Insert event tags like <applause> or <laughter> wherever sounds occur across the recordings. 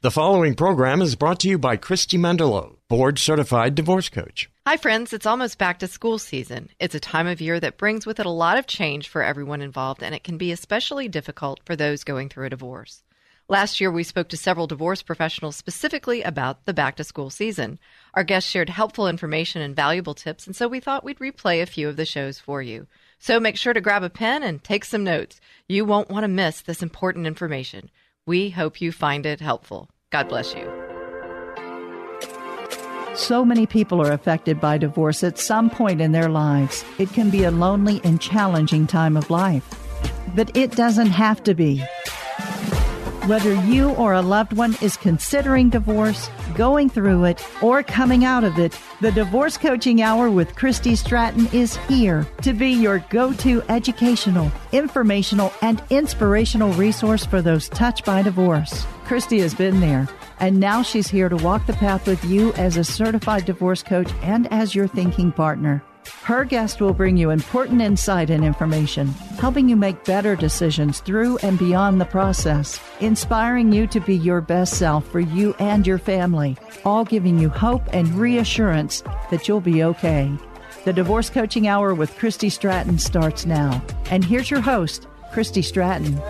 The following program is brought to you by Christy Mendelow, board certified divorce coach. Hi, friends. It's almost back to school season. It's a time of year that brings with it a lot of change for everyone involved, and it can be especially difficult for those going through a divorce. Last year, we spoke to several divorce professionals specifically about the back to school season. Our guests shared helpful information and valuable tips, and so we thought we'd replay a few of the shows for you. So make sure to grab a pen and take some notes. You won't want to miss this important information. We hope you find it helpful. God bless you. So many people are affected by divorce at some point in their lives. It can be a lonely and challenging time of life. But it doesn't have to be. Whether you or a loved one is considering divorce, going through it, or coming out of it, the Divorce Coaching Hour with Christy Stratton is here to be your go to educational, informational, and inspirational resource for those touched by divorce. Christy has been there, and now she's here to walk the path with you as a certified divorce coach and as your thinking partner. Her guest will bring you important insight and information, helping you make better decisions through and beyond the process, inspiring you to be your best self for you and your family, all giving you hope and reassurance that you'll be okay. The Divorce Coaching Hour with Christy Stratton starts now. And here's your host, Christy Stratton.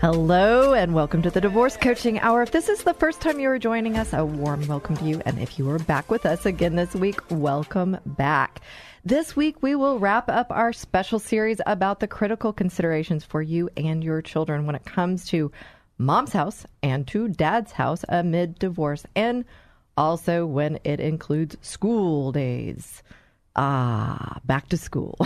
Hello and welcome to the Divorce Coaching Hour. If this is the first time you are joining us, a warm welcome to you. And if you are back with us again this week, welcome back. This week, we will wrap up our special series about the critical considerations for you and your children when it comes to mom's house and to dad's house amid divorce, and also when it includes school days. Ah, back to school.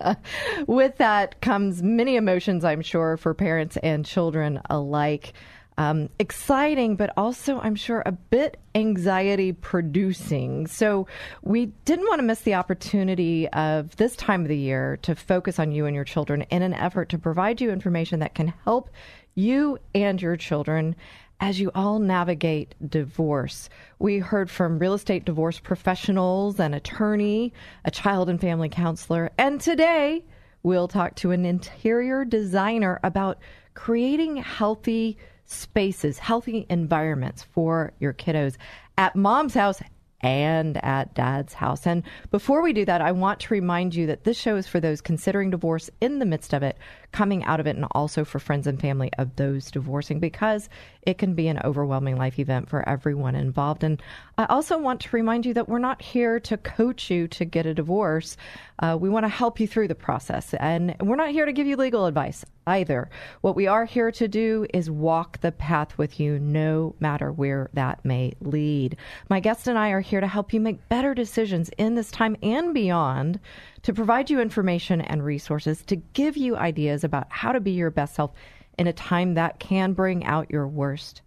<laughs> With that comes many emotions, I'm sure, for parents and children alike um, exciting, but also, I'm sure, a bit anxiety producing. So, we didn't want to miss the opportunity of this time of the year to focus on you and your children in an effort to provide you information that can help you and your children as you all navigate divorce. We heard from real estate divorce professionals, an attorney, a child and family counselor, and today we'll talk to an interior designer about creating healthy spaces, healthy environments for your kiddos at mom's house and at dad's house. And before we do that, I want to remind you that this show is for those considering divorce in the midst of it, coming out of it, and also for friends and family of those divorcing because it can be an overwhelming life event for everyone involved. And I also want to remind you that we're not here to coach you to get a divorce. Uh, we want to help you through the process, and we're not here to give you legal advice either. What we are here to do is walk the path with you, no matter where that may lead. My guest and I are here to help you make better decisions in this time and beyond, to provide you information and resources, to give you ideas about how to be your best self in a time that can bring out your worst,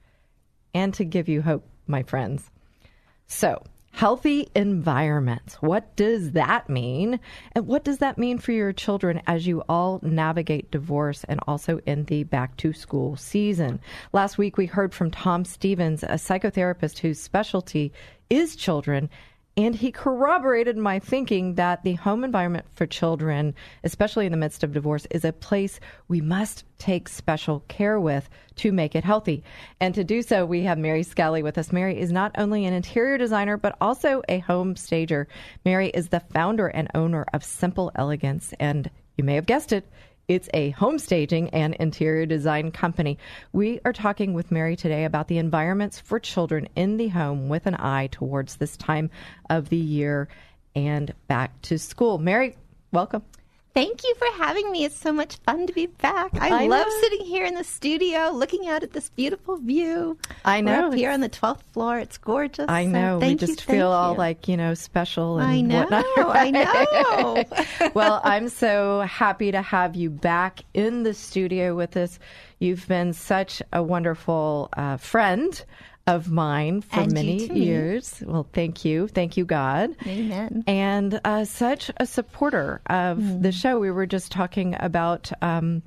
and to give you hope, my friends. So, Healthy environments. What does that mean? And what does that mean for your children as you all navigate divorce and also in the back to school season? Last week, we heard from Tom Stevens, a psychotherapist whose specialty is children and he corroborated my thinking that the home environment for children, especially in the midst of divorce, is a place we must take special care with to make it healthy. And to do so, we have Mary Scalli with us. Mary is not only an interior designer, but also a home stager. Mary is the founder and owner of Simple Elegance. And you may have guessed it, it's a home staging and interior design company. We are talking with Mary today about the environments for children in the home with an eye towards this time of the year and back to school. Mary, welcome. Thank you for having me. It's so much fun to be back. I, I love know. sitting here in the studio looking out at this beautiful view. I know. We're up here on the 12th floor. It's gorgeous. I know. So we just you, feel all like, you know, special and I know. Whatnot. <laughs> I know. <laughs> well, I'm so happy to have you back in the studio with us. You've been such a wonderful uh, friend of mine for and many years. Well, thank you. Thank you, God. Amen. And uh, such a supporter of mm. the show. We were just talking about. Um,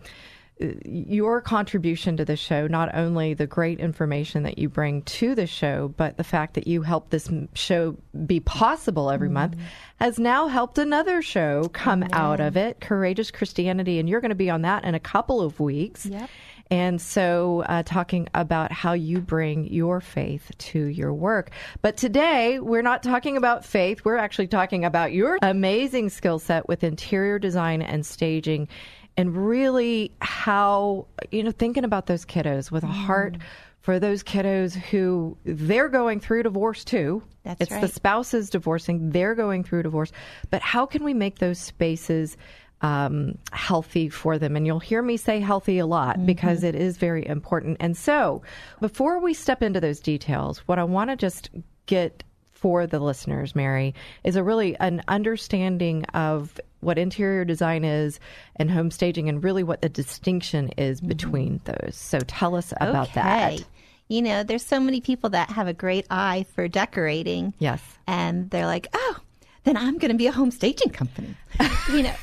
your contribution to the show, not only the great information that you bring to the show, but the fact that you help this show be possible every mm. month, has now helped another show come Amen. out of it, Courageous Christianity. And you're going to be on that in a couple of weeks. Yep. And so, uh, talking about how you bring your faith to your work. But today, we're not talking about faith. We're actually talking about your amazing skill set with interior design and staging and really how, you know, thinking about those kiddos with a heart for those kiddos who they're going through divorce too. That's it's right. the spouses divorcing, they're going through divorce. But how can we make those spaces um, healthy for them? And you'll hear me say healthy a lot because it is very important. And so, before we step into those details, what I want to just get for the listeners, Mary, is a really an understanding of what interior design is and home staging and really what the distinction is between those. So tell us about okay. that. You know, there's so many people that have a great eye for decorating. Yes. And they're like, oh, then I'm going to be a home staging company. <laughs> you know,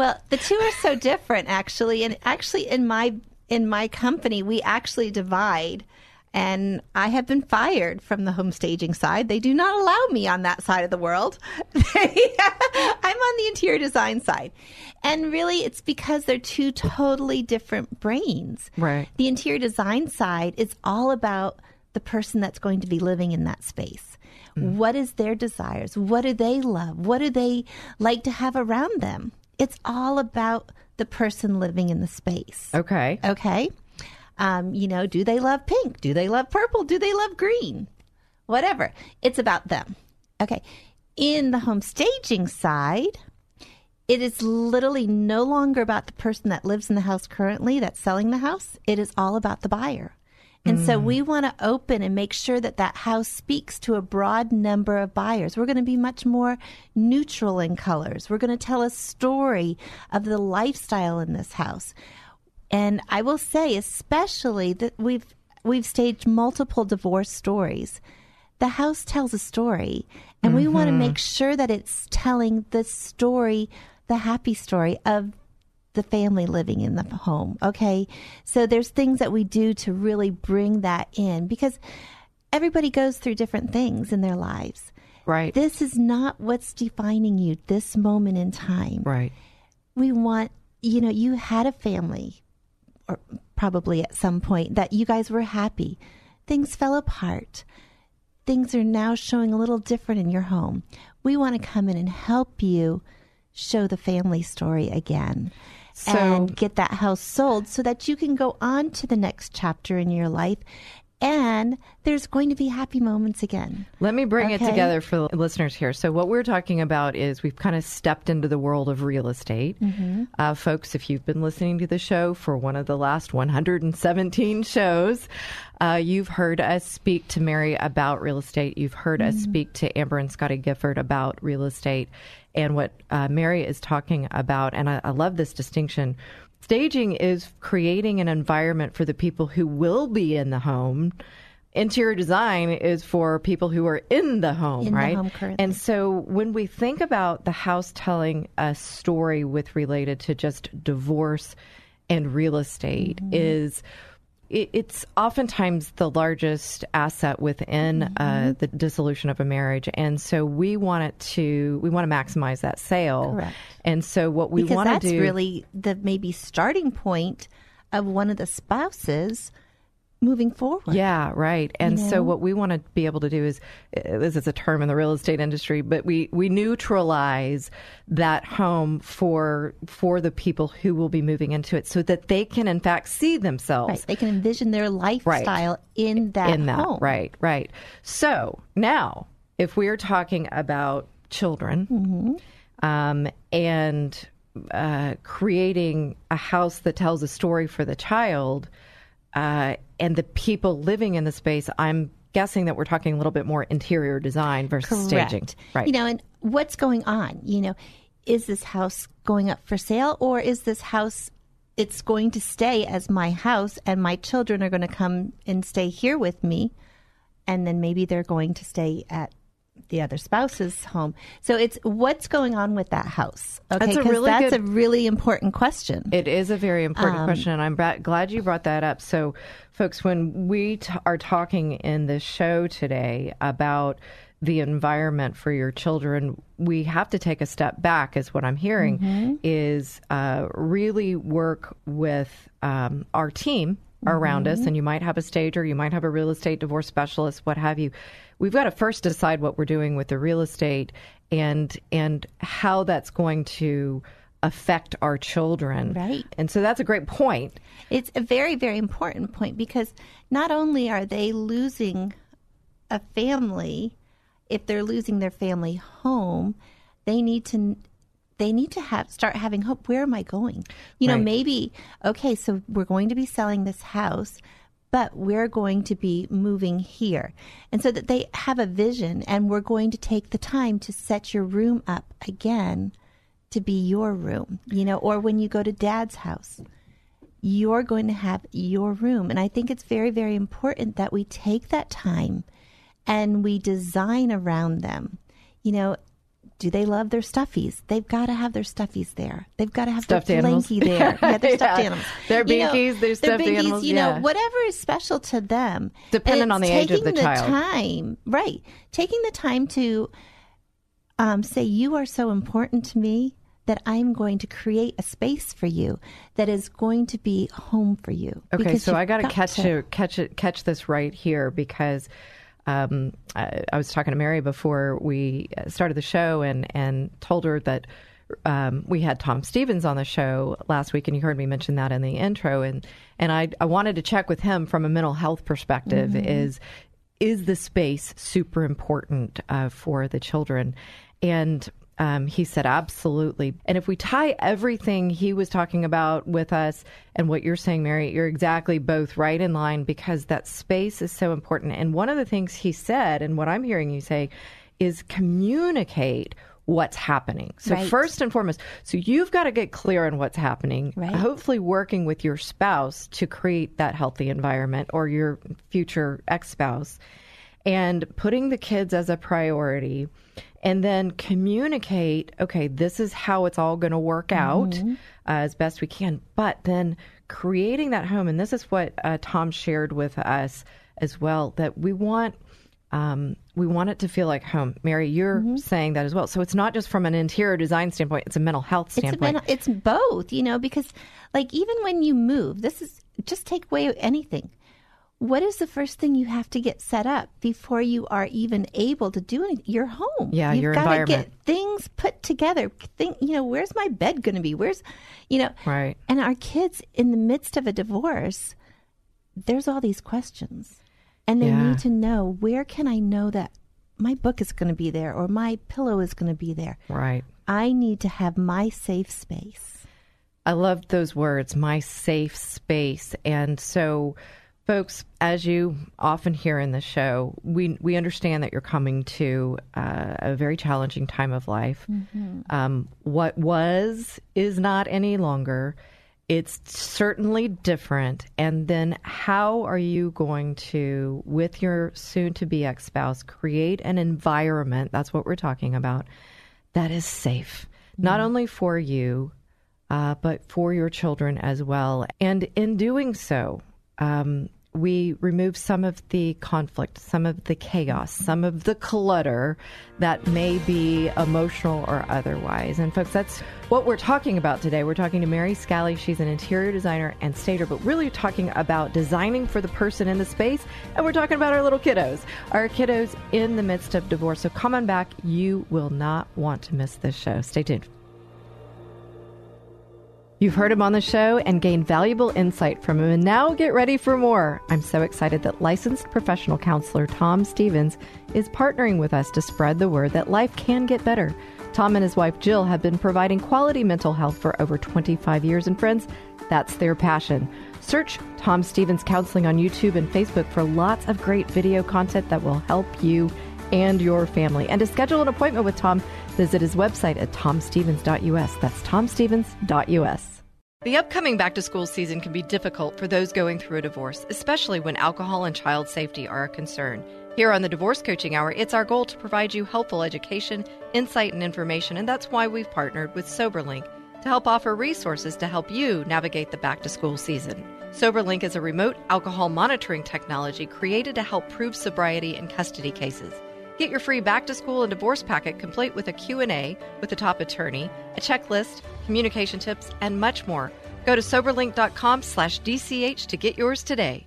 well, the two are so different actually. And actually in my in my company, we actually divide and I have been fired from the home staging side. They do not allow me on that side of the world. <laughs> <laughs> I'm on the interior design side. And really, it's because they're two totally different brains. Right. The interior design side is all about the person that's going to be living in that space. Mm. What is their desires? What do they love? What do they like to have around them? It's all about the person living in the space. Okay. Okay. Um, you know, do they love pink? Do they love purple? Do they love green? Whatever. It's about them. Okay. In the home staging side, it is literally no longer about the person that lives in the house currently that's selling the house. It is all about the buyer. And so mm. we want to open and make sure that that house speaks to a broad number of buyers. We're going to be much more neutral in colors. We're going to tell a story of the lifestyle in this house. And I will say, especially that we've we've staged multiple divorce stories. The house tells a story, and we want to mm-hmm. make sure that it's telling the story, the happy story of the family living in the home. Okay, so there's things that we do to really bring that in because everybody goes through different things in their lives. Right. This is not what's defining you this moment in time right. we want you know you had a family or probably at some point that you guys were happy things fell apart things are now showing a little different in your home we want to come in and help you show the family story again So- and get that house sold so that you can go on to the next chapter in your life and there's going to be happy moments again Let me bring it together for the listeners here. So, what we're talking about is we've kind of stepped into the world of real estate. Mm-hmm. Uh, folks, if you've been listening to the show for one of the last 117 <laughs> shows, uh, you've heard us speak to Mary about real estate. You've heard us speak to Amber and Scotty Gifford about real estate and what uh, Mary is talking about. And I, I love this distinction. Staging is creating an environment for the people who will be in the home. Interior design is for people who are in the home, In the right? home currently. and so when we think about the house telling a story with related to just divorce and real estate Mm-hmm. is it's oftentimes the largest asset within Mm-hmm. uh, the dissolution of a marriage, and so we want it to we want to maximize that sale. Correct. And so what we want to that's do really the maybe starting point of one of the spouses moving forward. Yeah, right. And You so what we want to be able to do is uh, this is a term in the real estate industry, but we we neutralize that home for for the people who will be moving into it so that they can in fact see themselves Right. They can envision their lifestyle in that in that. home. Right, right. So now, if we are talking about children Mm-hmm. um, and uh, creating a house that tells a story for the child uh, and the people living in the space, I'm guessing that we're talking a little bit more interior design versus Correct. staging. Right. You know, and what's going on? You know, is this house going up for sale or is this house it's going to stay as my house and my children are going to come and stay here with me and then maybe they're going to stay at the other spouse's home. So it's what's going on with that house. Okay, That's a really that's good- a really important question. It is a very important Um, question, and I'm bra- glad you brought that up. So, folks, when we t- are talking in this show today about the environment for your children, we have to take a step back, is what I'm hearing, Mm-hmm. is uh, really work with um, our team around us, mm-hmm. and you might have a stager, you might have a real estate divorce specialist, what have you. We've got to first decide what we're doing with the real estate and and how that's going to affect our children. Right. And so that's a great point. It's a very, very important point because not only are they losing a family, if they're losing their family home, they need to they need to have start having hope. Where am I going? You know, Right. maybe okay, so we're going to be selling this house, but we're going to be moving here. And so that they have a vision and we're going to take the time to set your room up again to be your room, you know, or when you go to dad's house, you're going to have your room. And I think it's very, very important that we take that time and we design around them. You know, do they love their stuffies? They've got to have their stuffies there. They've got to have Stuffed their animals. blankie there. Yeah, <laughs> their stuffed Yeah. animals. Their You know, binkies, their stuffed binkies, animals, You yeah. know, whatever is special to them. Depending on the age of taking the child. time, right? Taking the time to um, say, "You are so important to me." That I'm going to create a space for you that is going to be home for you. Okay, so I got to got catch to- catch it, catch this right here because um, I, I was talking to Mary before we started the show and and told her that um, we had Tom Stevens on the show last week, and you heard me mention that in the intro, and and I I wanted to check with him from a mental health perspective is is the space super important uh, for the children? And um, he said absolutely and if we tie everything he was talking about with us and what you're saying mary you're exactly both right in line because that space is so important and one of the things he said and what i'm hearing you say is communicate what's happening so Right. first and foremost so you've got to get clear on what's happening Right. hopefully working with your spouse to create that healthy environment or your future ex-spouse and putting the kids as a priority and then communicate okay this is how it's all going to work out uh, as best we can. But then creating that home and this is what uh, tom shared with us as well that we want um, we want it to feel like home. Mary you're saying that as well. So it's not just from an interior design standpoint it's a mental health It's standpoint mental, it's both, you know, because like even when you move, this is just take away anything. What is the first thing you have to get set up before you are even able to do? Your home. Yeah, You've your got to environment. get things put together. Think, you know, where's my bed going to be? Where's, you know, Right. And our kids in the midst of a divorce, there's all these questions, and they Yeah. need to know where can I know that my book is going to be there or my pillow is going to be there. right I need to have my safe space. I loved those words, my safe space. And so, folks, as you often hear in the show, we we understand that you're coming to uh, a very challenging time of life. Um, what was is not any longer. It's certainly different. And then, how are you going to, with your soon to be ex spouse, create an environment? That's what we're talking about. That is safe, not only for you, uh, but for your children as well. And in doing so, um, we remove some of the conflict, some of the chaos, some of the clutter that may be emotional or otherwise. And folks, that's what we're talking about today. We're talking to Mary Scalli. She's an interior designer and stager, but really talking about designing for the person in the space. And we're talking about our little kiddos, our kiddos in the midst of divorce. So come on back. You will not want to miss this show. Stay tuned. You've heard him on the show and gained valuable insight from him, and now get ready for more. I'm so excited that licensed professional counselor Tom Stevens is partnering with us to spread the word that life can get better. Tom and his wife Jill have been providing quality mental health for over 25 years, and friends, that's their passion. Search Tom Stevens Counseling on YouTube and Facebook for lots of great video content that will help you and your family. And to schedule an appointment with Tom, visit his website at tomstevens.us. That's tomstevens.us. The upcoming back to school season can be difficult for those going through a divorce, especially when alcohol and child safety are a concern. Here on the Divorce Coaching Hour, it's our goal to provide you helpful education, insight, and information, and that's why we've partnered with SoberLink to help offer resources to help you navigate the back to school season. SoberLink is a remote alcohol monitoring technology created to help prove sobriety in custody cases. Get your free back to school and divorce packet complete with a Q&A with the top attorney, a checklist, communication tips, and much more Go to soberlink.com slash DCH to get yours today.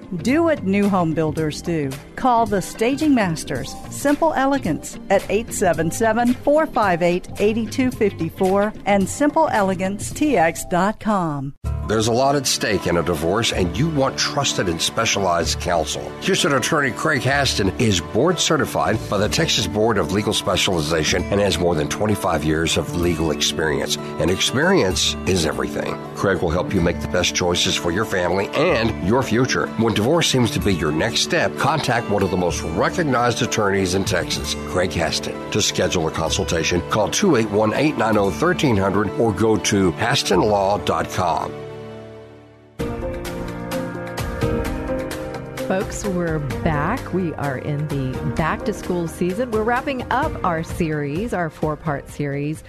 Do what new home builders do. Call the Staging Masters, Simple Elegance, at 877 458 8254 and simpleelegancetx.com. There's a lot at stake in a divorce, and you want trusted and specialized counsel. Houston attorney Craig Haston is board certified by the Texas Board of Legal Specialization and has more than 25 years of legal experience. And experience is everything. Craig will help you make the best choices for your family and your future. When divorce seems to be your next step, contact one of the most recognized attorneys in Texas, Craig Haston. To schedule a consultation, call 281 890 1300 or go to hastonlaw.com. folks. We're back. We are in the back to school season. We're wrapping up our series, our four part series.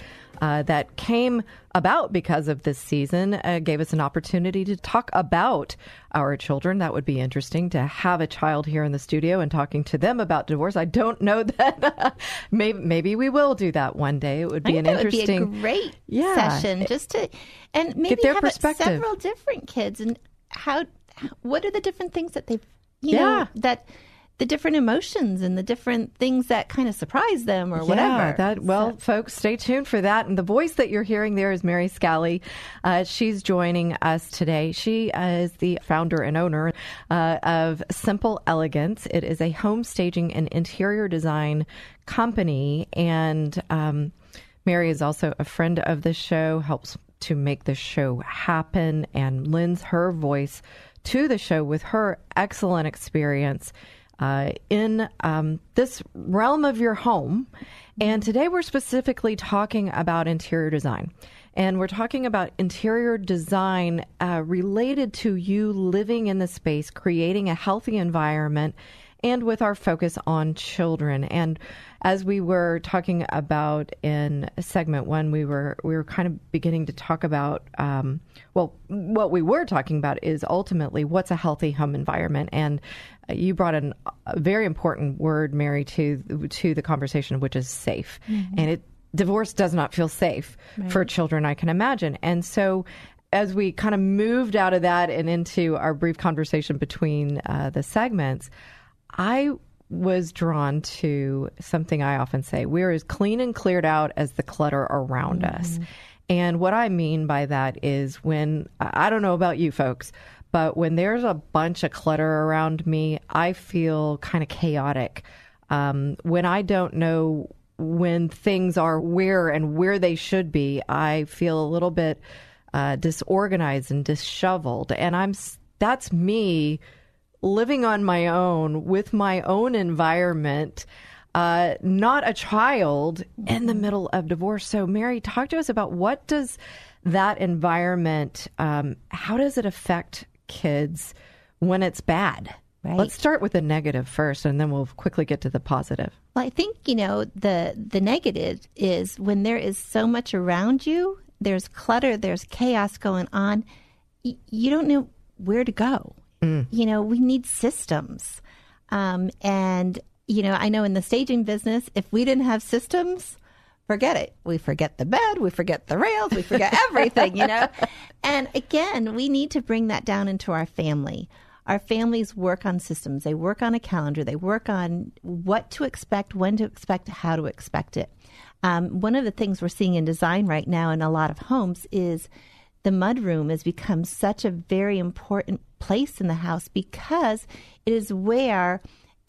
Uh, that came about because of this season uh, gave us an opportunity to talk about our children. That would be interesting to have a child here in the studio and talking to them about divorce. I don't know <laughs> that maybe maybe we will do that one day. It would be an interesting, be a great yeah, session just to and maybe get their have perspective. several different kids and how what are the different things that they've you Yeah. know that the different emotions and the different things that kind of surprise them or whatever. Yeah, that well, folks, stay tuned for that. And the voice that you're hearing there is Mary Scalli. Uh, she's joining us today. She is the founder and owner uh, of Simple Elegance. It is a home staging and interior design company, and um, Mary is also a friend of the show. Helps to make the show happen and lends her voice to the show with her excellent experience uh, in um, this realm of your home. And today we're specifically talking about interior design. And we're talking about interior design uh, related to you living in the space, creating a healthy environment, and with our focus on children. And as we were talking about in segment one, we were we were kind of beginning to talk about um, well, what we were talking about is ultimately what's a healthy home environment, and you brought in a very important word, Mary, to to the conversation, which is safe, and it divorce does not feel safe for children, I can imagine, and so. As we kind of moved out of that and into our brief conversation between uh, the segments, I was drawn to something I often say we're as clean and cleared out as the clutter around us. And what I mean by that is when I don't know about you folks, but when there's a bunch of clutter around me, I feel kind of chaotic. Um, when I don't know when things are where and where they should be, I feel a little bit uh, disorganized and disheveled. And I'm that's me living on my own with my own environment, uh, not a child in the middle of divorce. So, Mary, talk to us about what does that environment, um, how does it affect kids when it's bad? Right. Let's start with the negative first, and then we'll quickly get to the positive. Well, I think you know the the negative is when there is so much around you. There's clutter. There's chaos going on. Y- you don't know where to go. You know, we need systems, um, and you know, I know in the staging business, if we didn't have systems, forget it. We forget the bed, we forget the rails, we forget <laughs> everything. You know, and again, we need to bring that down into our family. Our families work on systems. They work on a calendar. They work on what to expect, when to expect, how to expect it. Um, one of the things we're seeing in design right now in a lot of homes is the mudroom has become such a very important place in the house because it is where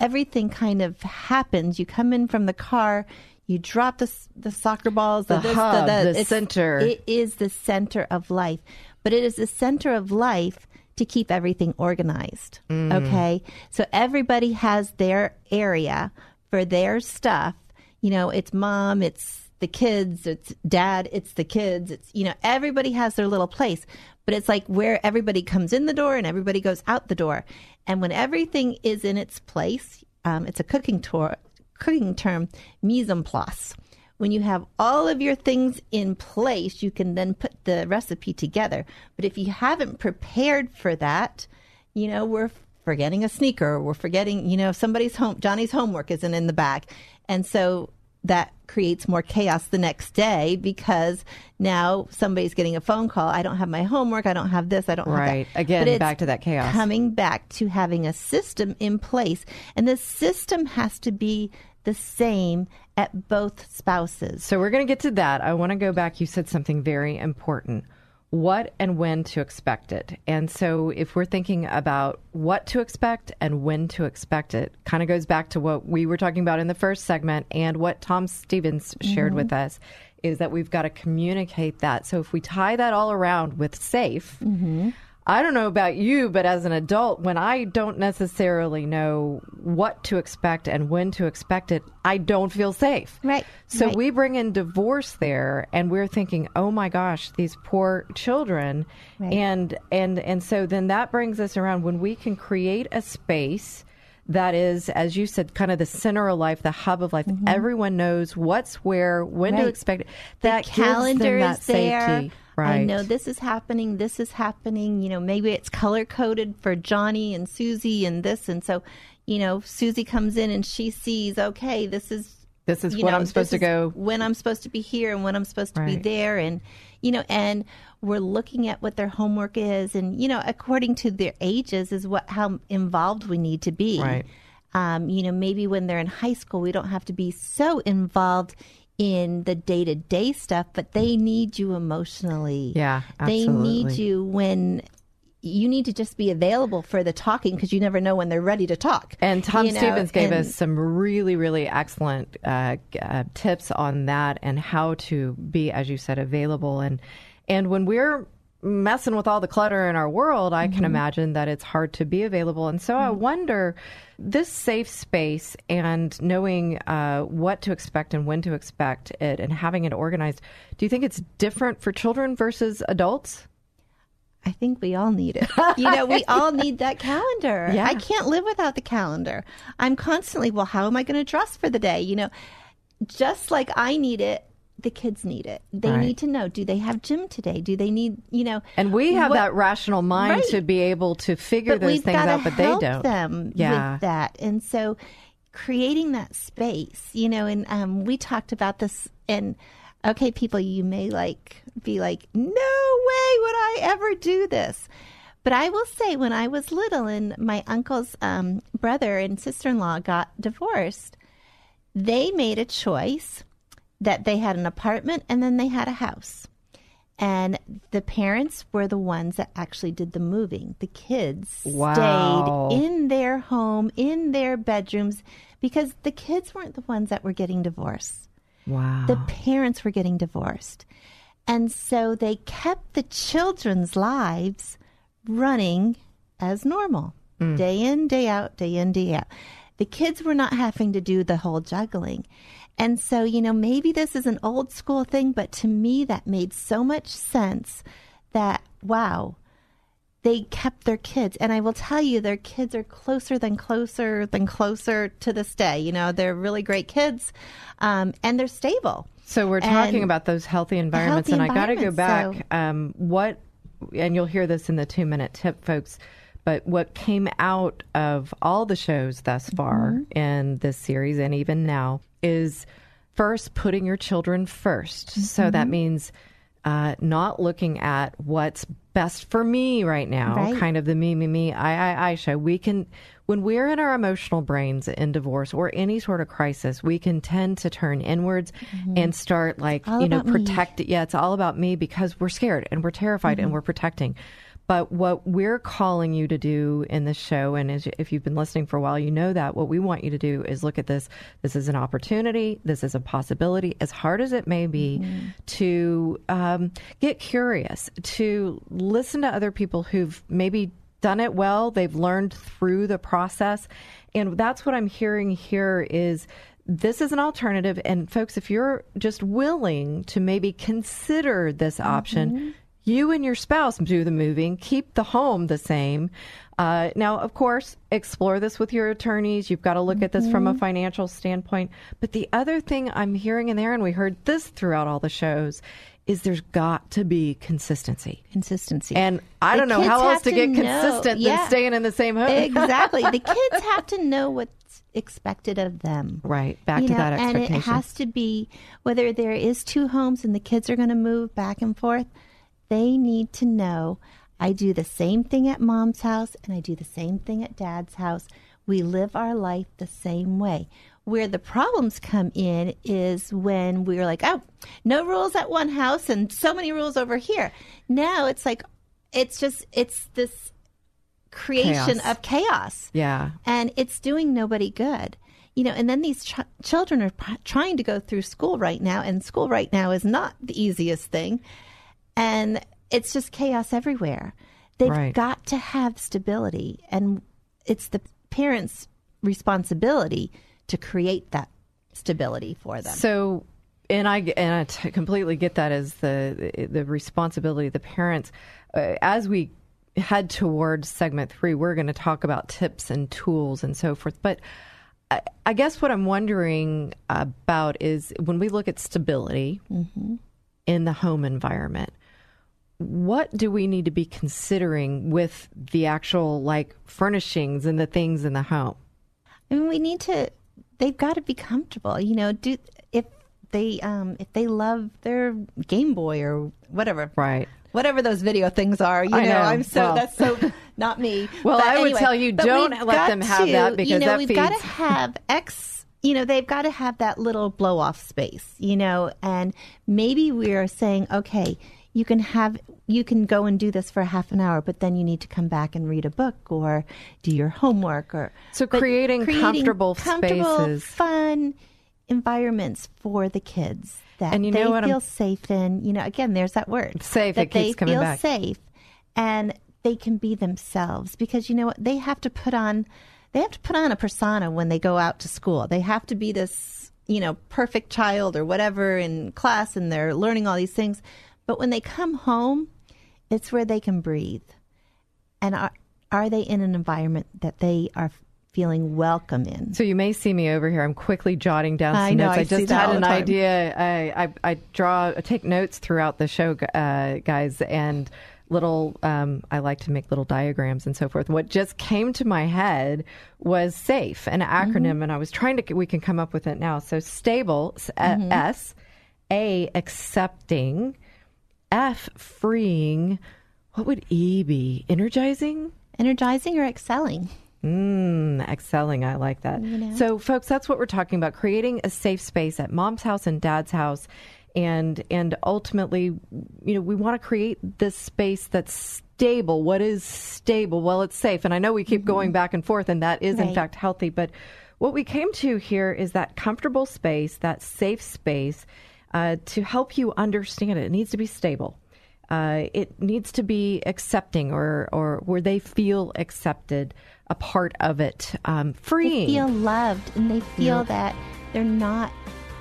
everything kind of happens. You come in from the car, You drop the the soccer balls, The this, hub, the it's- center. It is the center of life, but it is the center of life to keep everything organized. Mm. Okay, so everybody has their area for their stuff. You know, it's mom, it's the kids, it's dad, it's the kids. It's you know, everybody has their little place, but it's like where everybody comes in the door and everybody goes out the door. And when everything is in its place, um, it's a cooking tour, cooking term, mise en place. When you have all of your things in place, you can then put the recipe together. But if you haven't prepared for that, you know, we're forgetting a sneaker, we're forgetting, you know, somebody's home, Johnny's homework isn't in the bag. And so that creates more chaos the next day because now somebody's getting a phone call. I don't have my homework. I don't have this. I don't have Right. Again, back to that chaos. Coming back to having a system in place. And the system has to be the same at both spouses. So we're going to get to that. I want to go back. You said something very important. What and when to expect it. And so if we're thinking about what to expect and when to expect it, kind of goes back to what we were talking about in the first segment and what Tom Stevens shared mm-hmm. with us is that we've got to communicate that. So if we tie that all around with safe, mm-hmm. I don't know about you, but as an adult, when I don't necessarily know what to expect and when to expect it, I don't feel safe. Right, So right. we bring in divorce there and we're thinking, "Oh my gosh, these poor children." Right. And and and so then that brings us around when we can create a space that is as you said kind of the center of life, the hub of life. Everyone knows what's where, when to Mm-hmm. Expect it. The That calendar gives them that is there. safety. Right. I know this is happening. This is happening. You know, maybe it's color coded for Johnny and Susie and this. And so, you know, Susie comes in and she sees, okay, this is This is know, I'm supposed to go. when I'm supposed to be here and when I'm supposed to be there and you know and we're looking at what their homework is and you know according to their ages is what how involved we need to be Right. um, you know maybe when they're in high school we don't have to be so involved in the day-to-day stuff but they need you emotionally Yeah, absolutely. they need you when you need to just be available for the talking because you never know when they're ready to talk And Tom you know, Stevens gave and- us some really, really excellent uh, uh, tips on that and how to be, as you said, available. And and when we're messing with all the clutter in our world, I Mm-hmm. can imagine that it's hard to be available. And so I wonder, this safe space and knowing uh, what to expect and when to expect it, and having it organized. Do you think it's different for children versus adults? I think we all need it. <laughs> You know, we all need that calendar. Yeah. I can't live without the calendar. I'm constantly, well, how am I going to dress for the day? You know, just like I need it, the kids need it. They Right. need to know do they have gym today? Do they need, you know, And we have what- that rational mind Right. to be able to figure but those things out, but they don't. them Yeah. with that. And so creating that space, you know, and um, we talked about this and okay, people, you may like be like, no way would I ever do this. But I will say, when I was little and my uncle's um, brother and sister in law got divorced, they made a choice that they had an apartment and then they had a house. And the parents were the ones that actually did the moving. The kids Wow. stayed in their home, in their bedrooms, because the kids weren't the ones that were getting divorced. Wow. The parents were getting divorced. And so they kept the children's lives running as normal, mm. day in, day out, day in, day out. The kids were not having to do the whole juggling. And so, you know, maybe this is an old school thing, but to me, that made so much sense that, wow, they kept their kids. And I will tell you, their kids are closer than closer than closer to this day. You know, they're really great kids um, and they're stable. So we're talking And- about those healthy environments, Healthy and I got to go back. um, what, and you'll hear this in the two minute tip, folks. But what came out of all the shows thus far Mm-hmm. in this series, and even now, is first putting your children 1st So Mm-hmm. that means uh, not looking at what's best for me right now, Right. kind of the me, me, me, I, I, I show. We can, when we're in our emotional brains in divorce or any sort of crisis, we can tend to turn inwards and start like, Mm-hmm. All you know, protect. me. Yeah, it's all about me because we're scared and we're terrified Mm-hmm. and we're protecting. But what we're calling you to do in this show, and as, if you've been listening for a while, you know that what we want you to do is look at this. This is an opportunity. This is a possibility, as hard as it may be, mm-hmm. to um, get curious, to listen to other people who've maybe done it well. They've learned through the process, and that's what I'm hearing here is this is an alternative. And folks, if you're just willing to maybe consider this option, mm-hmm you and your spouse do the moving, keep the home the same. Uh, now, of course, explore this with your attorneys. You've got to look mm-hmm. at this from a mm-hmm. financial standpoint. But the other thing I'm hearing in there, and we heard this throughout all the shows, is there's got to be consistency. Consistency. And I the don't know how else to, to get know. consistent yeah. than staying in the same home. exactly. The <laughs> kids have to know what's expected of them. Right. Back you to know, that expectation. And it has to be whether there is two homes and the kids are going to move back and forth they need to know I do the same thing at mom's house and I do the same thing at dad's house. We live our life the same way. Where the problems come in is when we're like, oh, no rules at one house and so many rules over here. Now it's like, it's just, it's this creation chaos. of chaos. Yeah. And it's doing nobody good. You know, and then these ch- children are p- trying to go through school right now, and school right now is not the easiest thing and it's just chaos everywhere. They've right. got to have stability, and it's the parents' responsibility to create that stability for them. So, and I and I t- completely get that as the the responsibility of the parents. Uh, as we head towards segment three, we're going to talk about tips and tools and so forth, but. I, I guess what I'm wondering about is when we look at stability mm-hmm. in the home environment, what do we need to be considering with the actual like furnishings and the things in the home? I mean, we need to. They've got to be comfortable. You know, do if they um if they love their Game Boy or whatever, right? Whatever those video things are, you know, know, I'm so well, that's so <laughs> not me. Well, but I anyway, would tell you, don't let them have to, that because you know, we've feeds... got <laughs> to have X you know, they've got to have that little blow off space, you know, and maybe we are saying, okay, you can have you can go and do this for half an hour, but then you need to come back and read a book or do your homework or so creating, creating comfortable, comfortable spaces, fun environments for the kids that and you know they feel I'm, safe in. You know, again, there's that word safe. That they feel back. safe and they can be themselves because you know what they have to put on. They have to put on a persona when they go out to school. They have to be this, you know, perfect child or whatever in class, and they're learning all these things but when they come home, it's where they can breathe. And are, are they in an environment that they are feeling welcome in? So you may see me over here. I'm quickly jotting down some I know, notes. I, I just had an idea. I, I, I, draw, I take notes throughout the show, uh, guys, and little um, i like to make little diagrams and so forth what just came to my head was safe an acronym mm-hmm. and i was trying to we can come up with it now so stable mm-hmm. s a accepting F, freeing. What would E be? Energizing? Energizing or excelling? Mm, excelling. I like that. You know? So, folks, that's what we're talking about creating a safe space at mom's house and dad's house. And, and ultimately, you know, we want to create this space that's stable. What is stable? Well, it's safe. And I know we keep mm-hmm. going back and forth, and that is, right. in fact, healthy. But what we came to here is that comfortable space, that safe space uh, to help you understand it. It needs to be stable. Uh, it needs to be accepting or, or where they feel accepted, a part of it, um, freeing. They feel loved and they feel yeah. that they're not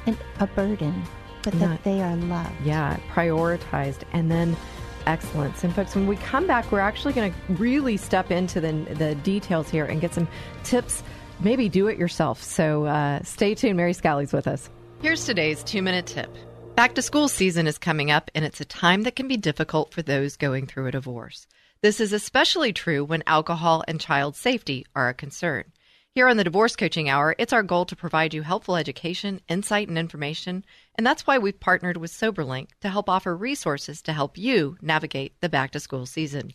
an, a burden, but not, that they are loved. Yeah, prioritized. And then excellence. And folks, when we come back, we're actually going to really step into the, the details here and get some tips. Maybe do it yourself. So uh, stay tuned. Mary Scalli's with us. Here's today's two minute tip. Back to school season is coming up, and it's a time that can be difficult for those going through a divorce. This is especially true when alcohol and child safety are a concern. Here on the Divorce Coaching Hour, it's our goal to provide you helpful education, insight, and information, and that's why we've partnered with SoberLink to help offer resources to help you navigate the back to school season.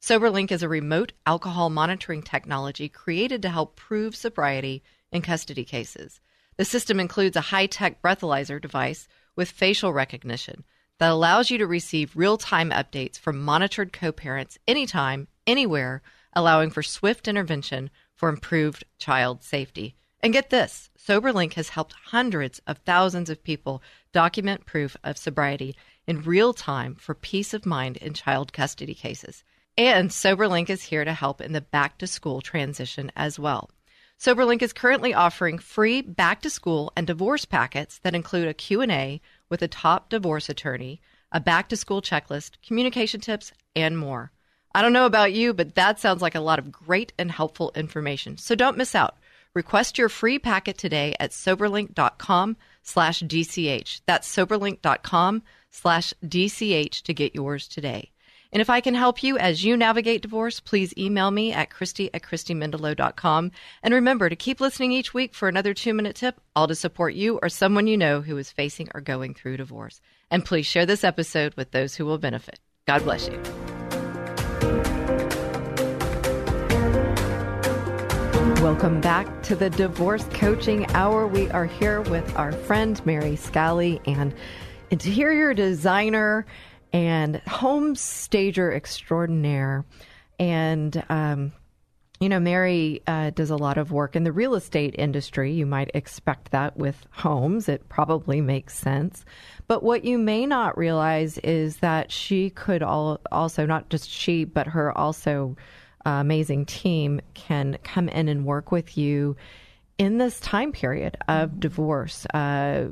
SoberLink is a remote alcohol monitoring technology created to help prove sobriety in custody cases. The system includes a high tech breathalyzer device with facial recognition that allows you to receive real time updates from monitored co parents anytime, anywhere, allowing for swift intervention for improved child safety. And get this SoberLink has helped hundreds of thousands of people document proof of sobriety in real time for peace of mind in child custody cases. And SoberLink is here to help in the back to school transition as well. SoberLink is currently offering free back to school and divorce packets that include a Q&A with a top divorce attorney, a back to school checklist, communication tips, and more. I don't know about you, but that sounds like a lot of great and helpful information. So don't miss out. Request your free packet today at soberlink.com slash DCH. That's soberlink.com slash DCH to get yours today. And if I can help you as you navigate divorce, please email me at Christy at ChristyMendelow.com. And remember to keep listening each week for another two minute tip, all to support you or someone you know who is facing or going through divorce. And please share this episode with those who will benefit. God bless you. Welcome back to the Divorce Coaching Hour. We are here with our friend Mary Scalli and interior designer and home stager extraordinaire. And, um, you know, Mary uh, does a lot of work in the real estate industry. You might expect that with homes. It probably makes sense. But what you may not realize is that she could all, also, not just she, but her also uh, amazing team can come in and work with you in this time period of divorce uh,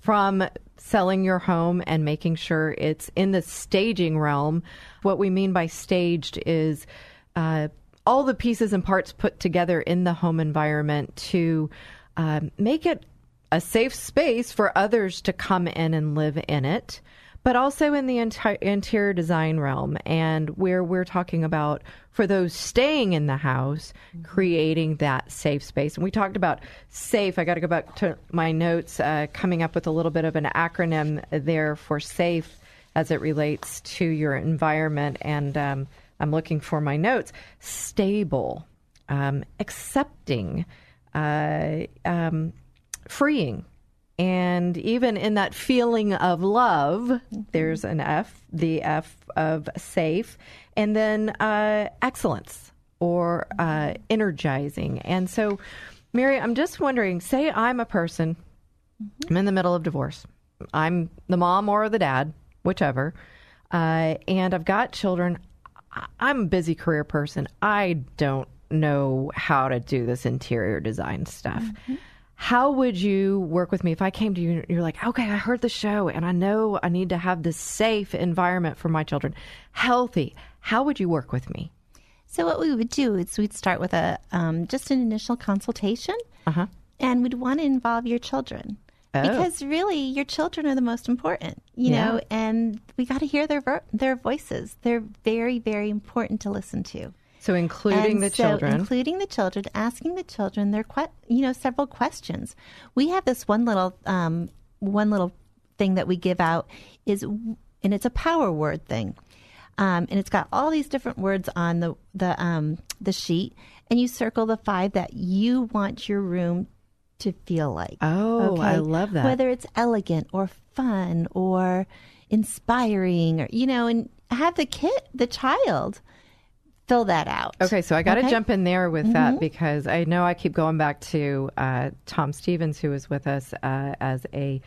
from selling your home and making sure it's in the staging realm. What we mean by staged is uh, all the pieces and parts put together in the home environment to uh, make it a safe space for others to come in and live in it but also in the enti- interior design realm and where we're talking about for those staying in the house mm-hmm. creating that safe space. And we talked about safe. I got to go back to my notes uh, coming up with a little bit of an acronym there for safe as it relates to your environment. And um, i'm looking for my notes. Stable um, accepting uh, um, freeing and even in that feeling of love, mm-hmm. there's an F, the F of safe, and then uh, excellence or uh, energizing. And so, Mary, I'm just wondering say I'm a person, mm-hmm. I'm in the middle of divorce, I'm the mom or the dad, whichever, uh, and I've got children. I'm a busy career person. I don't know how to do this interior design stuff. Mm-hmm how would you work with me if I came to you and you're like, okay, I heard the show and I know I need to have this safe environment for my children, healthy. How would you work with me? So what we would do is we'd start with a um, just an initial consultation, uh-huh. and we'd want to involve your children. Oh. Because really, your children are the most important, you yeah. know, and we got to hear their their voices. They're very, very important to listen to. So including and the so children, including the children, asking the children their que- you know several questions. We have this one little um, one little thing that we give out is, and it's a power word thing, um, and it's got all these different words on the the um, the sheet, and you circle the five that you want your room to feel like. Oh, okay? I love that. Whether it's elegant or fun or inspiring, or you know, and have the kid, the child fill that out. Okay, so I got to okay? jump in there with mm-hmm. that because I know I keep going back to uh, Tom Stevens, who was with us uh, as a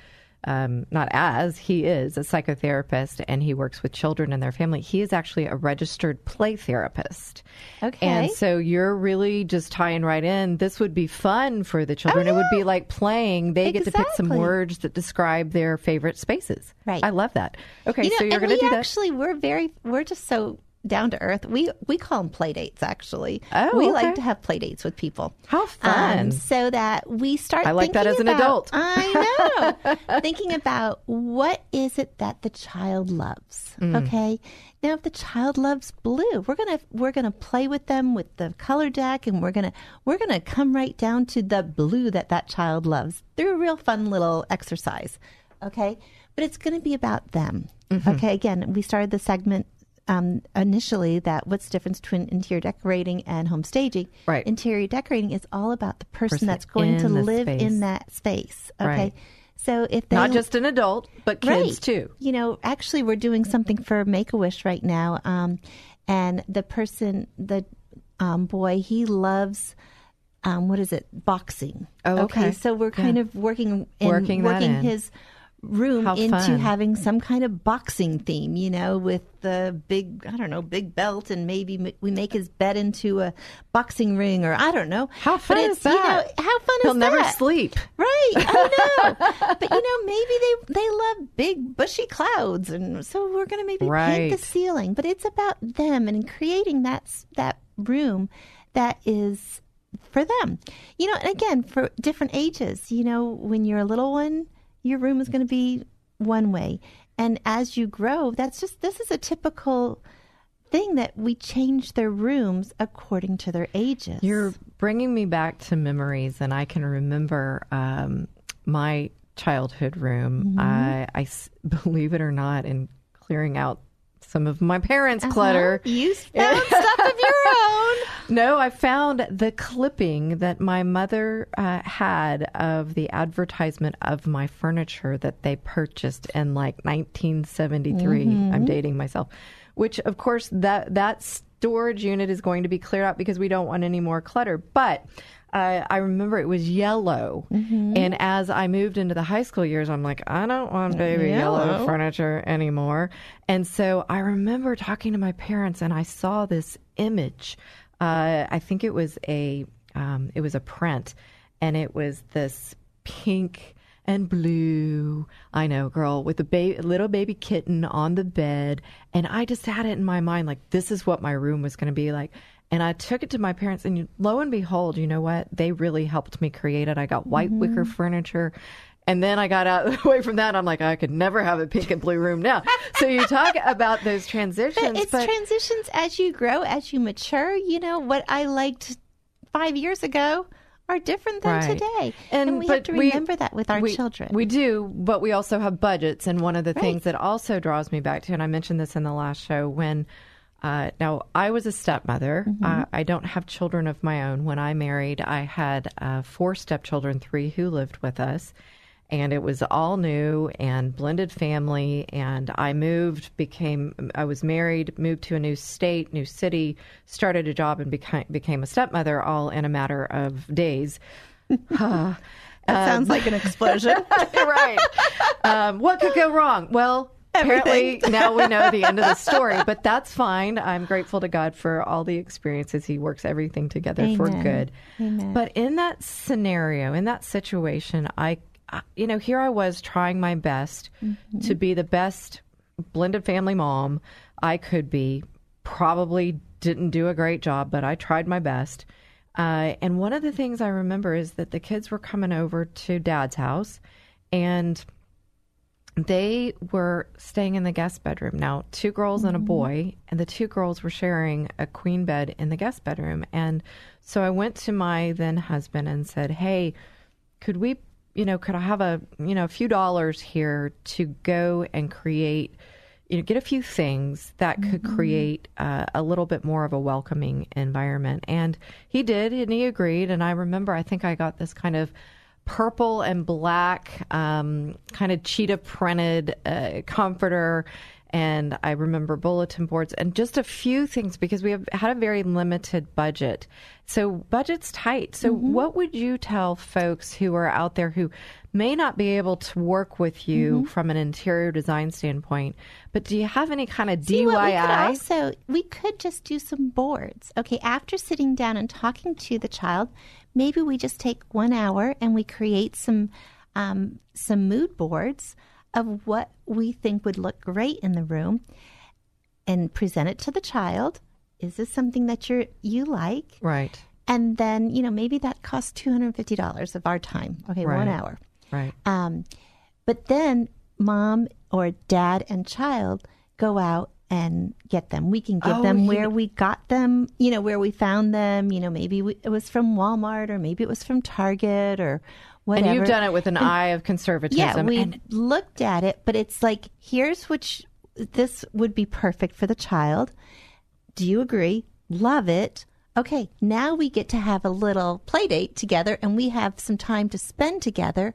um, not as he is a psychotherapist and he works with children and their family. He is actually a registered play therapist. Okay. And so you're really just tying right in. This would be fun for the children. Oh, yeah. It would be like playing. They exactly. get to pick some words that describe their favorite spaces. Right. I love that. Okay, you know, so you're going to do that. Actually, we're very, we're just so down to earth. We we call them play dates. Actually, oh, we okay. like to have play dates with people. How fun! Um, so that we start. I like that as about, an adult. <laughs> I know. thinking about what is it that the child loves. Mm. Okay. Now, if the child loves blue, we're gonna we're gonna play with them with the color deck, and we're gonna we're gonna come right down to the blue that that child loves through a real fun little exercise. Okay, but it's going to be about them. Mm-hmm. Okay, again, we started the segment um, initially that what's the difference between interior decorating and home staging. Right. Interior decorating is all about the person, person that's going to live space. in that space. Okay. Right. So if they Not just an adult, but kids Right. too. You know, actually, we're doing something for Make a Wish right now, um, and the person, the um, boy, he loves. Um, what is it? Boxing. Oh, okay. So we're kind of working in, Working in. his room How into fun. having some kind of boxing theme. You know, with the big, I don't know, big belt, and maybe we make his bed into a boxing ring, or I don't know. How fun but is it's, You know, that? how fun He'll is never that? sleep. Right, I <laughs> know. but you know, maybe they they love big bushy clouds, and so we're going to maybe Right. paint the ceiling. But it's about them and creating that that room that is for them. You know, and again for different ages. You know, when you're a little one, your room is going to be one way, and as you grow, that's just this is a typical thing that we change their rooms according to their ages. You're bringing me back to memories, and I can remember um, my childhood room. I <laughs> believe it or not, in clearing out some of my parents' clutter. You found stuff of your own. No, I found the clipping that my mother uh, had of the advertisement of my furniture that they purchased in like 1973. I'm dating myself, which of course that that storage unit is going to be cleared out because we don't want any more clutter. But uh, I remember it was yellow, and as I moved into the high school years, I'm like, I don't want baby yellow Yellow. furniture anymore. And so I remember talking to my parents, and I saw this image. Uh, I think it was a um, it was a print, and it was this pink and blue. I know, girl, with a ba- little baby kitten on the bed, and I just had it in my mind like this is what my room was going to be like. And I took it to my parents, and lo and behold, you know what? They really helped me create it. I got white wicker furniture. And then I got out <laughs> away from that. I'm like, I could never have a pink and blue room now. So you talk <laughs> about those transitions, But it's but transitions as you grow, as you mature. You know, what I liked five years ago are different than Right. today. And, we have to remember that with our we- children. We do, but we also have budgets. And one of the Right. things that also draws me back to, and I mentioned this in the last show, when uh, now I was a stepmother. Mm-hmm. Uh, I don't have children of my own. When I married, I had uh, four stepchildren, three who lived with us. And it was all new and blended family. And I moved, became, I was married, moved to a new state, new city, started a job, and became, became a stepmother all in a matter of days. <laughs> <sighs> that sounds like an explosion. <laughs> right. Um, what could go wrong? Well, apparently now we know the end of the story, but that's fine. I'm grateful to God for all the experiences. He works everything together for good. Amen. But in that scenario, in that situation, I- you know, here I was trying my best to be the best blended family mom I could be. Probably didn't do a great job, but I tried my best. Uh, and one of the things I remember is that the kids were coming over to dad's house and they were staying in the guest bedroom. Now, two girls and a boy, and the two girls were sharing a queen bed in the guest bedroom. And so I went to my then husband and said, Hey, could we, you know, could I have a, you know, a few dollars here to go and create, you know, get a few things that could create uh, a little bit more of a welcoming environment? And he did, and he agreed. And I remember, I think I got this kind of purple and black, um, kind of cheetah printed uh, comforter. And I remember bulletin boards and just a few things because we have had a very limited budget. So budget's tight. So what would you tell folks who are out there who may not be able to work with you from an interior design standpoint, but do you have any kind of See what, we could DIY? also we could just do some boards. Okay, after sitting down and talking to the child, maybe we just take one hour and we create some um, some mood boards of what we think would look great in the room, and present it to the child. Is this something that you you like? right. And then you know maybe that costs two hundred and fifty dollars of our time. Okay, one hour. Right. Um, but then mom or dad and child go out and get them. We can give Oh, them where know- we got them, you know, where we found them. You know, maybe we, it was from Walmart or maybe it was from Target or whatever. And you've done it with an eye of conservatism. Yeah, we and looked at it, but it's like here's which this would be perfect for the child. Do you agree? Love it. Okay, now we get to have a little play date together and we have some time to spend together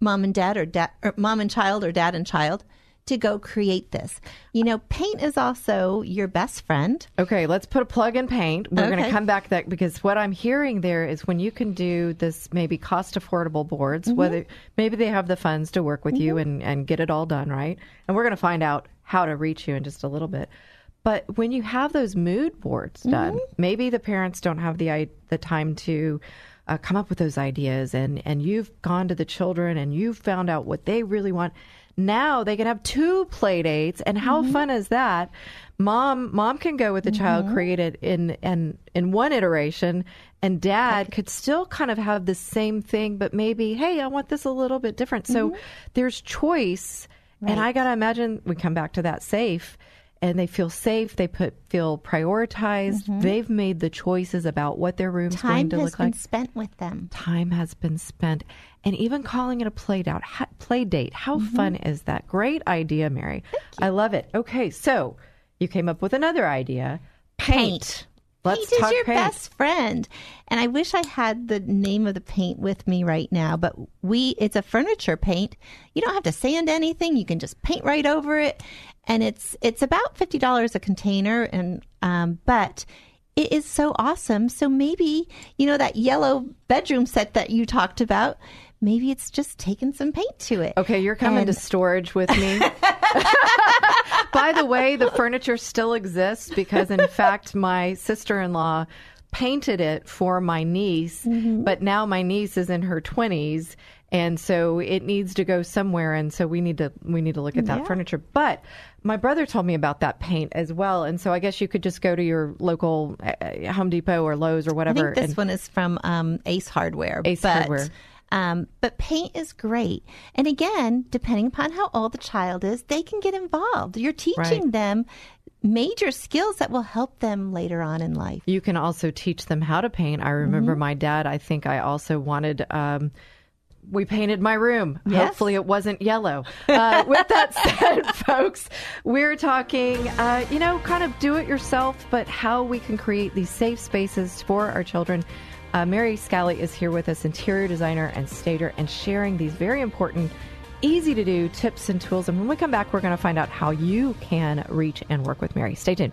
mom and dad or dad or mom and child or dad and child to go create this. You know, paint is also your best friend. Okay, let's put a plug in paint. We're going to come back to that because what I'm hearing there is when you can do this maybe cost affordable boards, Mm-hmm. whether maybe they have the funds to work with you and, and get it all done, right? And we're going to find out how to reach you in just a little bit. But when you have those mood boards done, Mm-hmm. maybe the parents don't have the the time to uh, come up with those ideas, and and you've gone to the children and you've found out what they really want. Now they can have two play dates, and how Mm-hmm. fun is that? Mom, mom can go with the child, mm-hmm. create it in in in one iteration, and dad could still kind of have the same thing, but maybe, hey, I want this a little bit different. So mm-hmm. there's choice, and I gotta imagine we come back to that safe and they feel safe. They put feel prioritized. Mm-hmm. They've made the choices about what their room's Time going to has look been like. spent with them. Time has been spent, and even calling it a play date. Ha- play date. How fun is that? Great idea, Mary. I love it. Okay, so you came up with another idea. Paint. Let's paint is your paint. best friend. And I wish I had the name of the paint with me right now, but we it's a furniture paint. You don't have to sand anything. You can just paint right over it. And it's it's about fifty dollars a container and um but it is so awesome. So maybe, you know, that yellow bedroom set that you talked about, maybe it's just taking some paint to it. Okay, you're coming to storage with me. <laughs> By the way, the furniture still exists because, in fact, my sister in law painted it for my niece, but now my niece is in her 20s. And so it needs to go somewhere, and so we need to we need to look at that furniture. But my brother told me about that paint as well, and so I guess you could just go to your local uh, Home Depot or Lowe's or I whatever. think this and- one is from um, Ace Hardware. Ace Hardware. Um, but paint is great. And again, depending upon how old the child is, they can get involved. You're teaching Right. them major skills that will help them later on in life. You can also teach them how to paint. I remember Mm-hmm. my dad, I think I also wanted. Um, we painted my room. Yes. Hopefully, it wasn't yellow. Uh, with that <laughs> said, folks, we're talking, uh, you know, kind of do it yourself, but how we can create these safe spaces for our children. Uh, Mary Scalli is here with us, interior designer and stager, and sharing these very important, easy to do tips and tools. And when we come back, we're going to find out how you can reach and work with Mary. Stay tuned.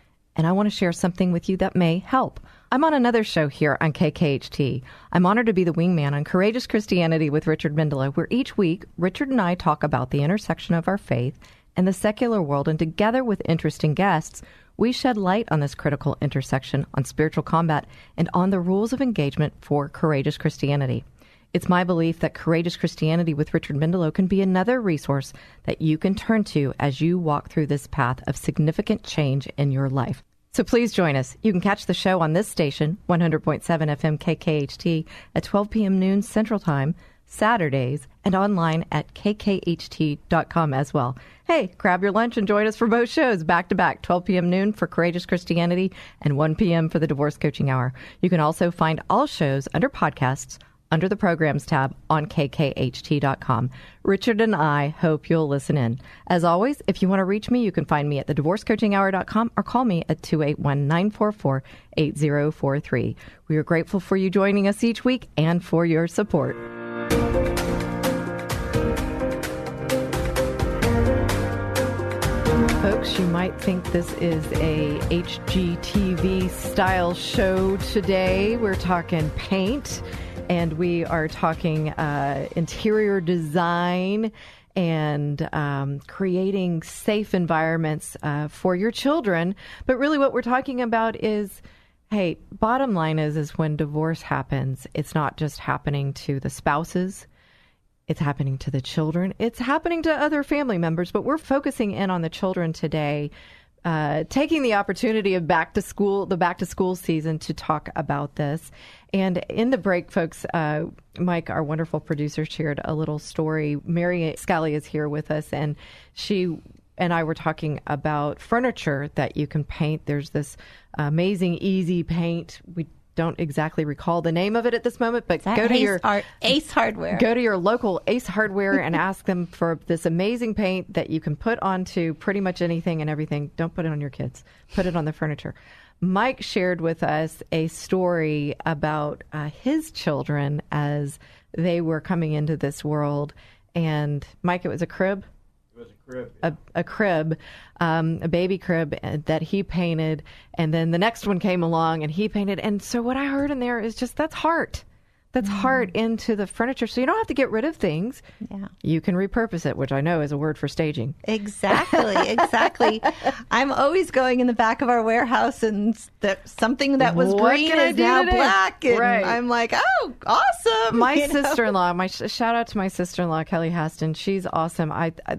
and I want to share something with you that may help. I'm on another show here on KKHT. I'm honored to be the wingman on Courageous Christianity with Richard Mendelow, where each week Richard and I talk about the intersection of our faith and the secular world, and together with interesting guests, we shed light on this critical intersection on spiritual combat and on the rules of engagement for courageous Christianity. It's my belief that Courageous Christianity with Richard Mendelow can be another resource that you can turn to as you walk through this path of significant change in your life. So please join us. You can catch the show on this station, 100.7 FM KKHT, at 12 p.m. noon Central Time, Saturdays, and online at kkht.com as well. Hey, grab your lunch and join us for both shows back to back, 12 p.m. noon for Courageous Christianity and 1 p.m. for the Divorce Coaching Hour. You can also find all shows under podcasts under the programs tab on kkht.com. Richard and I hope you'll listen in. As always, if you want to reach me, you can find me at thedivorcecoachinghour.com or call me at 281 944 8043. We are grateful for you joining us each week and for your support. Folks, you might think this is a HGTV style show today. We're talking paint and we are talking uh, interior design and um, creating safe environments uh, for your children. But really, what we're talking about is hey, bottom line is, is when divorce happens, it's not just happening to the spouses. It's happening to the children. It's happening to other family members, but we're focusing in on the children today uh, taking the opportunity of back to school, the back to school season, to talk about this. And in the break, folks, uh, Mike, our wonderful producer, shared a little story. Mary Scalli is here with us, and she and I were talking about furniture that you can paint. There's this amazing, easy paint. We don't exactly recall the name of it at this moment, but go to Ace your Art- Ace Hardware. Go to your local Ace Hardware and ask them for this amazing paint that you can put onto pretty much anything and everything. Don't put it on your kids. Put it on the furniture. Mike shared with us a story about uh, his children as they were coming into this world. And Mike, it was a crib a, a crib, um, a baby crib uh, that he painted, and then the next one came along and he painted. And so what I heard in there is just that's heart. That's heart into the furniture. So you don't have to get rid of things. Yeah. You can repurpose it, which I know is a word for staging. Exactly, <laughs> exactly. I'm always going in the back of our warehouse, and that something that was What green I is do now today? black, and Right. I'm like, oh, awesome! My <laughs> you sister-in-law, my sh- shout out to my sister-in-law Kelly Haston. She's awesome. I, I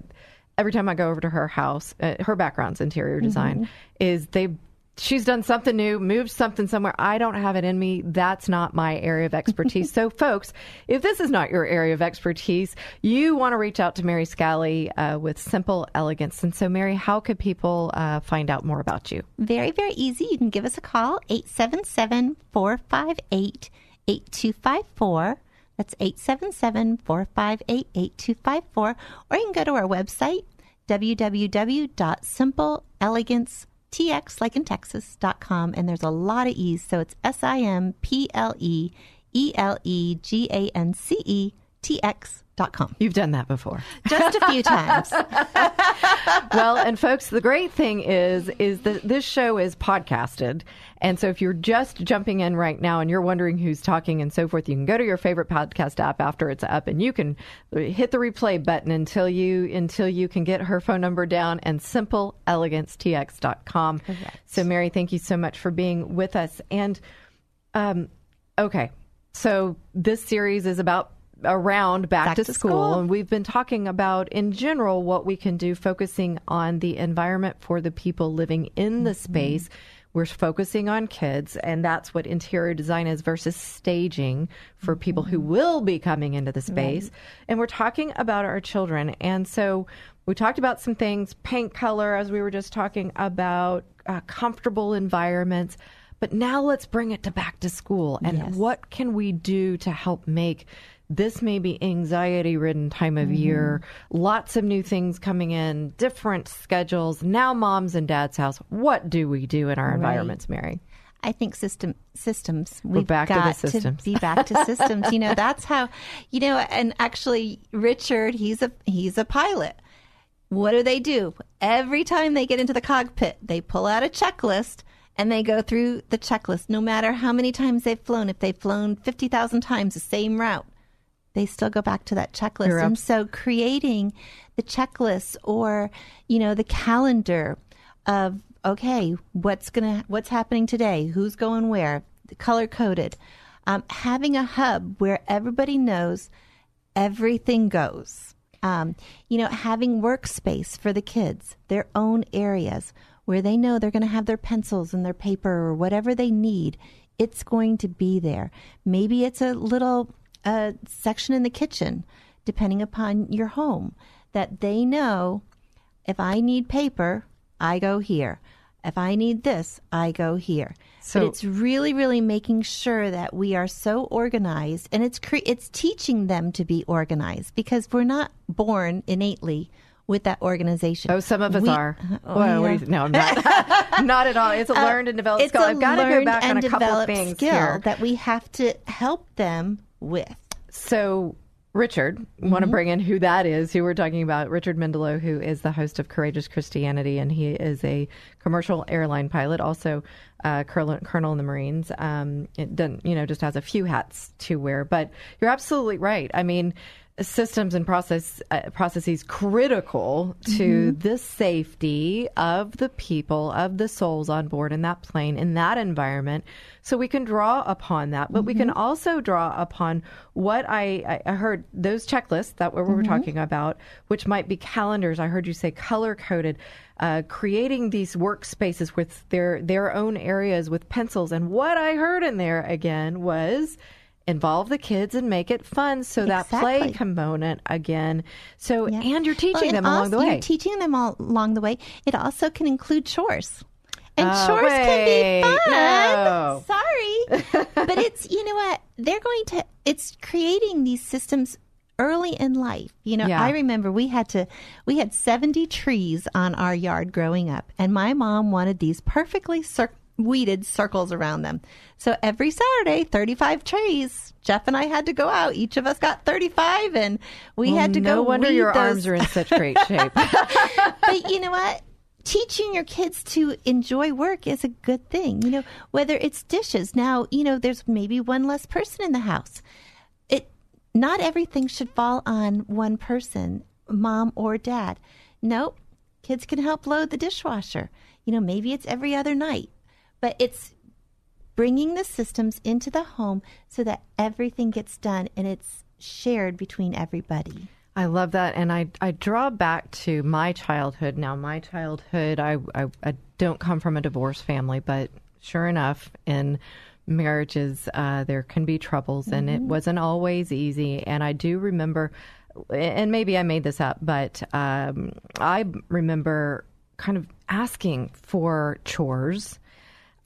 every time I go over to her house, uh, her background's interior design is they. She's done something new, moved something somewhere. I don't have it in me. That's not my area of expertise. <laughs> so, folks, if this is not your area of expertise, you want to reach out to Mary Scalli uh, with Simple Elegance. And so, Mary, how could people uh, find out more about you? Very, very easy. You can give us a call, 877 458 8254. That's 877 458 8254. Or you can go to our website, www.simpleelegancetx, like in Texas, dot com. And there's a lot of E's. So it's S I M P L E E L E G A N C E T X com. You've done that before. Just a few <laughs> times. well, and folks, the great thing is is that this show is podcasted. And so if you're just jumping in right now and you're wondering who's talking and so forth, you can go to your favorite podcast app after it's up and you can hit the replay button until you until you can get her phone number down and simple simpleelegancetx.com. So Mary, thank you so much for being with us. And um okay. So this series is about around back, Back to, to school. school. and we've been talking about in general what we can do focusing on the environment for the people living in the space. We're focusing on kids and that's what interior design is versus staging for people who will be coming into the space. And we're talking about our children. And so we talked about some things paint color as we were just talking about uh, comfortable environments. But now let's bring it to back to school. And Yes. what can we do to help make this may be anxiety ridden time of year mm-hmm. lots of new things coming in different schedules now mom's and dad's house what do we do in our environments mary I think system systems. We've back to the got systems. be back to <laughs> systems. you know, that's how. You know, and actually, Richard, he's a he's a pilot. What do they do every time they get into the cockpit? They pull out a checklist and they go through the checklist. No matter how many times they've flown, if they've flown fifty thousand times the same route, they still go back to that checklist. You're and abs- so creating the checklist or, you know, the calendar of okay, what's gonna what's happening today, who's going where, color coded. Um, having a hub where everybody knows everything goes. Um, you know, having workspace for the kids, their own areas where they know they're going to have their pencils and their paper or whatever they need. It's going to be there. Maybe it's a little uh, section in the kitchen, depending upon your home, that they know if I need paper, I go here. If I need this, I go here. So- but it's really, really making sure that we are so organized, and it's cre- it's teaching them to be organized because we're not born innately with that organization. oh some of us We- are <laughs> Oh, well, yeah. no i'm not <laughs> not at all it's a learned and developed skill a i've got to go back on a couple things skill here that we have to help them with. So, Richard, want to Mm-hmm. bring in who that is, who we're talking about. Richard Mendelow, who is the host of Courageous Christianity, and he is a commercial airline pilot, also uh, colonel, colonel in the Marines. Um, it doesn't, you know, just has a few hats to wear. But you're absolutely right. I mean, systems and process uh, processes critical to the safety of the people of the souls on board in that plane in that environment. So we can draw upon that but we can also draw upon what I, I heard those checklists that we were talking about which might be calendars. I heard you say color coded uh, creating these workspaces with their their own areas with pencils. And what i heard in there again was involve the kids and make it fun so that play component again so Yeah. and you're teaching Well, them along the way You're teaching them all along the way. It also can include chores. And Oh, chores wait, can be fun. no. Sorry. <laughs> but it's, you know what? They're going to, it's creating these systems early in life. You know, Yeah. I remember we had to, we had 70 trees on our yard growing up, and my mom wanted these perfectly cir- weeded circles around them. So every Saturday, 35 trees. Jeff and I had to go out. Each of us got 35, and we Well, had to no go. wonder weed your those arms are in such great <laughs> shape but you know what? Teaching your kids to enjoy work is a good thing. You know, whether it's dishes. Now, you know, there's maybe one less person in the house. It not everything should fall on one person, mom or dad. Nope. Kids can help load the dishwasher. You know, maybe it's every other night. But it's bringing the systems into the home so that everything gets done and it's shared between everybody. I love that, and I I draw back to my childhood. Now, my childhood, I I, I don't come from a divorced family, but sure enough, in marriages, uh, there can be troubles, and it wasn't always easy. And I do remember, and maybe I made this up, but um, I remember kind of asking for chores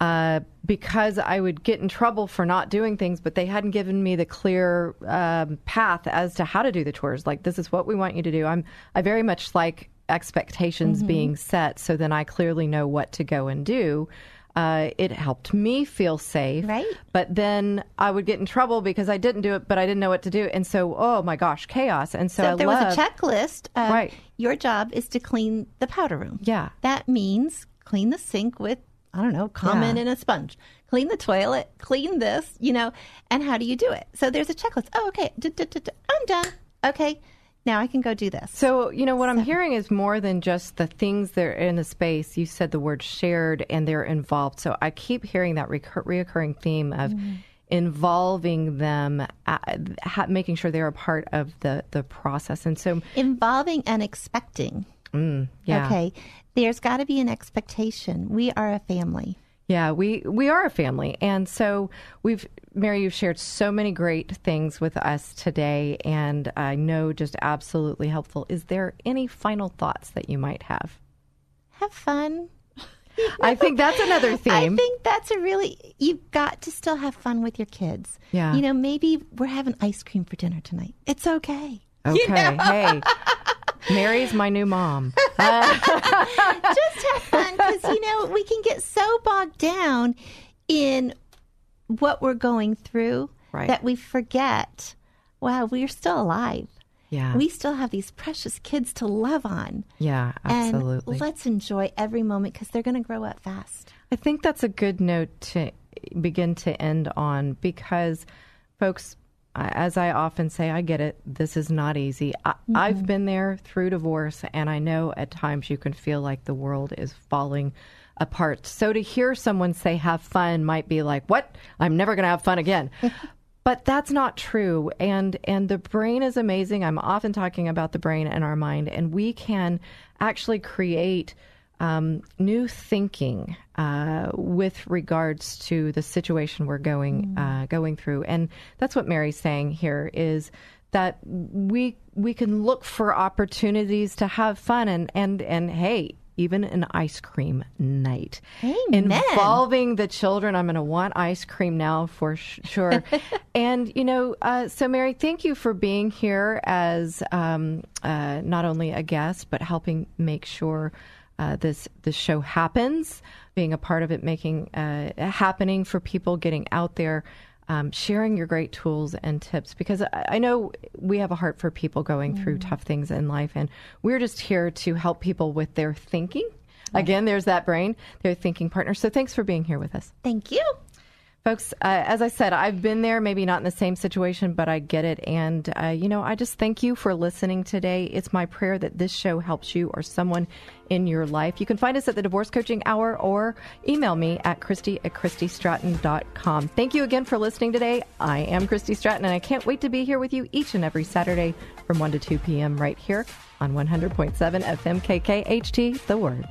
uh, because I would get in trouble for not doing things, but they hadn't given me the clear um, path as to how to do the chores. Like, this is what we want you to do. I'm I very much like expectations being set, so then I clearly know what to go and do. Uh, it helped me feel safe, Right. But then I would get in trouble because I didn't do it, but I didn't know what to do, and so oh my gosh, chaos! And so, So there love, was a checklist. Of Right. Your job is to clean the powder room. Yeah. That means clean the sink with, I don't know, common Yeah. and a sponge. Clean the toilet, clean this, you know, and how do you do it? So there's a checklist. Oh, okay. I'm done. Okay. Now I can go do this. So, you know, what I'm hearing is more than just the things that are in the space. You said the word shared and they're involved. So I keep hearing that recur- reoccurring theme of involving them, uh, ha- making sure they're a part of the, the process. And so, Involving and expecting. yeah. Okay. There's got to be an expectation. We are a family. Yeah, we we are a family, and so we've Mary. You've shared so many great things with us today, and I know just absolutely helpful. Is there any final thoughts that you might have? Have fun. I think that's another <laughs> theme. I think that's a really you've got to still have fun with your kids. Yeah. You know, maybe we're having ice cream for dinner tonight. It's okay. Okay, hey, <laughs> Mary's my new mom. <laughs> Just have fun because you know we can get so bogged down in what we're going through Right. that we forget. Wow, we're still alive. Yeah, We still have these precious kids to love on. yeah, absolutely. And let's enjoy every moment because they're going to grow up fast. I think that's a good note to begin to end on because, folks, as I often say, I get it. This is not easy. I, I've been there through divorce, and I know at times you can feel like the world is falling apart. So to hear someone say have fun might be like, what? I'm never going to have fun again. <laughs> But that's not true. And and the brain is amazing. I'm often talking about the brain and our mind, and we can actually create um, new thinking uh, with regards to the situation we're going uh, going through. And that's what Mary's saying here is that we we can look for opportunities to have fun and and and hey. Even an ice cream night. Amen. Involving the children. I'm going to want ice cream now for sh- sure. <laughs> and, you know, uh, so Mary, thank you for being here as um, uh, not only a guest, but helping make sure uh, this, this show happens, being a part of it, making uh, happening for people, getting out there. Um, sharing your great tools and tips because I, I know we have a heart for people going through tough things in life, and we're just here to help people with their thinking. Again, there's that brain, their thinking partner. So thanks for being here with us. Thank you. Folks, uh, as I said, I've been there, maybe not in the same situation, but I get it. And, uh, you know, I just thank you for listening today. It's my prayer that this show helps you or someone in your life. You can find us at the Divorce Coaching Hour or email me at Christy at ChristyStratton.com. Thank you again for listening today. I am Christy Stratton, and I can't wait to be here with you each and every Saturday from 1 to 2 p.m. right here on 100.7 FM KKHT, The Word.